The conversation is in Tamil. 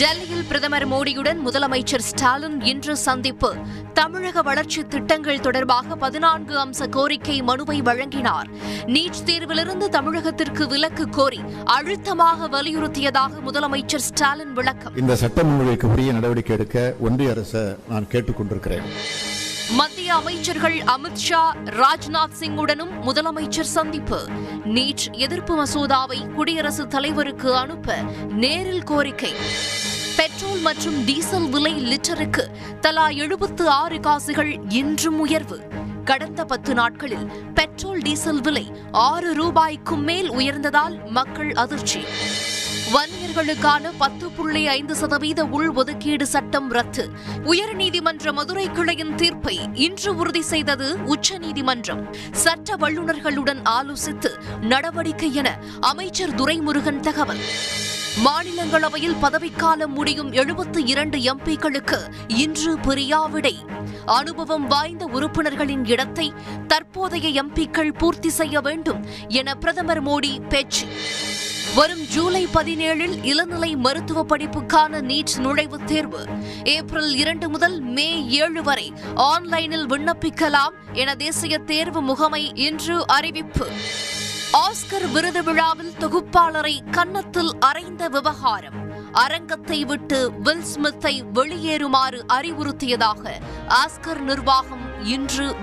டெல்லியில் பிரதமர் மோடியுடன் முதலமைச்சர் ஸ்டாலின் இன்று சந்திப்பு. தமிழக வளர்ச்சி திட்டங்கள் தொடர்பாக பதினான்கு அம்ச கோரிக்கை மனுவை வழங்கினார். நீட் தேர்விலிருந்து தமிழகத்திற்கு விலக்கு கோரி அழுத்தமாக வலியுறுத்தியதாக முதலமைச்சர் ஸ்டாலின் விளக்கம். இந்த சட்ட முன்வைக்கு உரிய நடவடிக்கை எடுக்க ஒன்றிய அரசை நான் கேட்டுக்கொண்டிருக்கிறேன். மத்திய அமைச்சர்கள் அமித்ஷா ராஜ்நாத் சிங்குடனும் முதலமைச்சர் சந்திப்பு. நீட் எதிர்ப்பு மசோதாவை குடியரசுத் தலைவருக்கு அனுப்ப நேரில் கோரிக்கை. பெட்ரோல் மற்றும் டீசல் விலை லிட்டருக்கு தலா எழுபத்து ஆறு காசுகள் இன்றும் உயர்வு. கடந்த பத்து நாட்களில் பெட்ரோல் டீசல் விலை ஆறு ரூபாய்க்கும் மேல் உயர்ந்ததால் மக்கள் அதிர்ச்சி. வன்னியர்களுக்கான பத்து புள்ளி ஐந்து சதவீத உள்ஒதுக்கீடு சட்டம் ரத்து. உயர்நீதிமன்ற மதுரை கிளையின் தீர்ப்பை இன்று உறுதி செய்தது உச்சநீதிமன்றம். சட்ட வல்லுநர்களுடன் ஆலோசித்து நடவடிக்கை என அமைச்சர் துரைமுருகன் தகவல். மாநிலங்களவையில் பதவிக்காலம் முடியும் எழுபத்து இரண்டு எம்பிக்களுக்கு இன்று பிரியாவிடை. அனுபவம் வாய்ந்த உறுப்பினர்களின் இடத்தை தற்போதைய எம்பிக்கள் பூர்த்தி செய்ய வேண்டும் என பிரதமர் மோடி பேச்சு. வரும் ஜூலை பதினேழில் இளநிலை மருத்துவ படிப்புக்கான நீட் நுழைவுத் தேர்வு. ஏப்ரல் இரண்டு முதல் மே ஏழு வரை ஆன்லைனில் விண்ணப்பிக்கலாம் என தேசிய தேர்வு முகமை இன்று அறிவிப்பு. ஆஸ்கர் விருது விழாவில் தொகுப்பாளரை கன்னத்தில் அறைந்த விவகாரம். அரங்கத்தை விட்டு வில் ஸ்மித்தை வெளியேறுமாறு அறிவுறுத்தியதாக ஆஸ்கர் நிர்வாகம் இன்று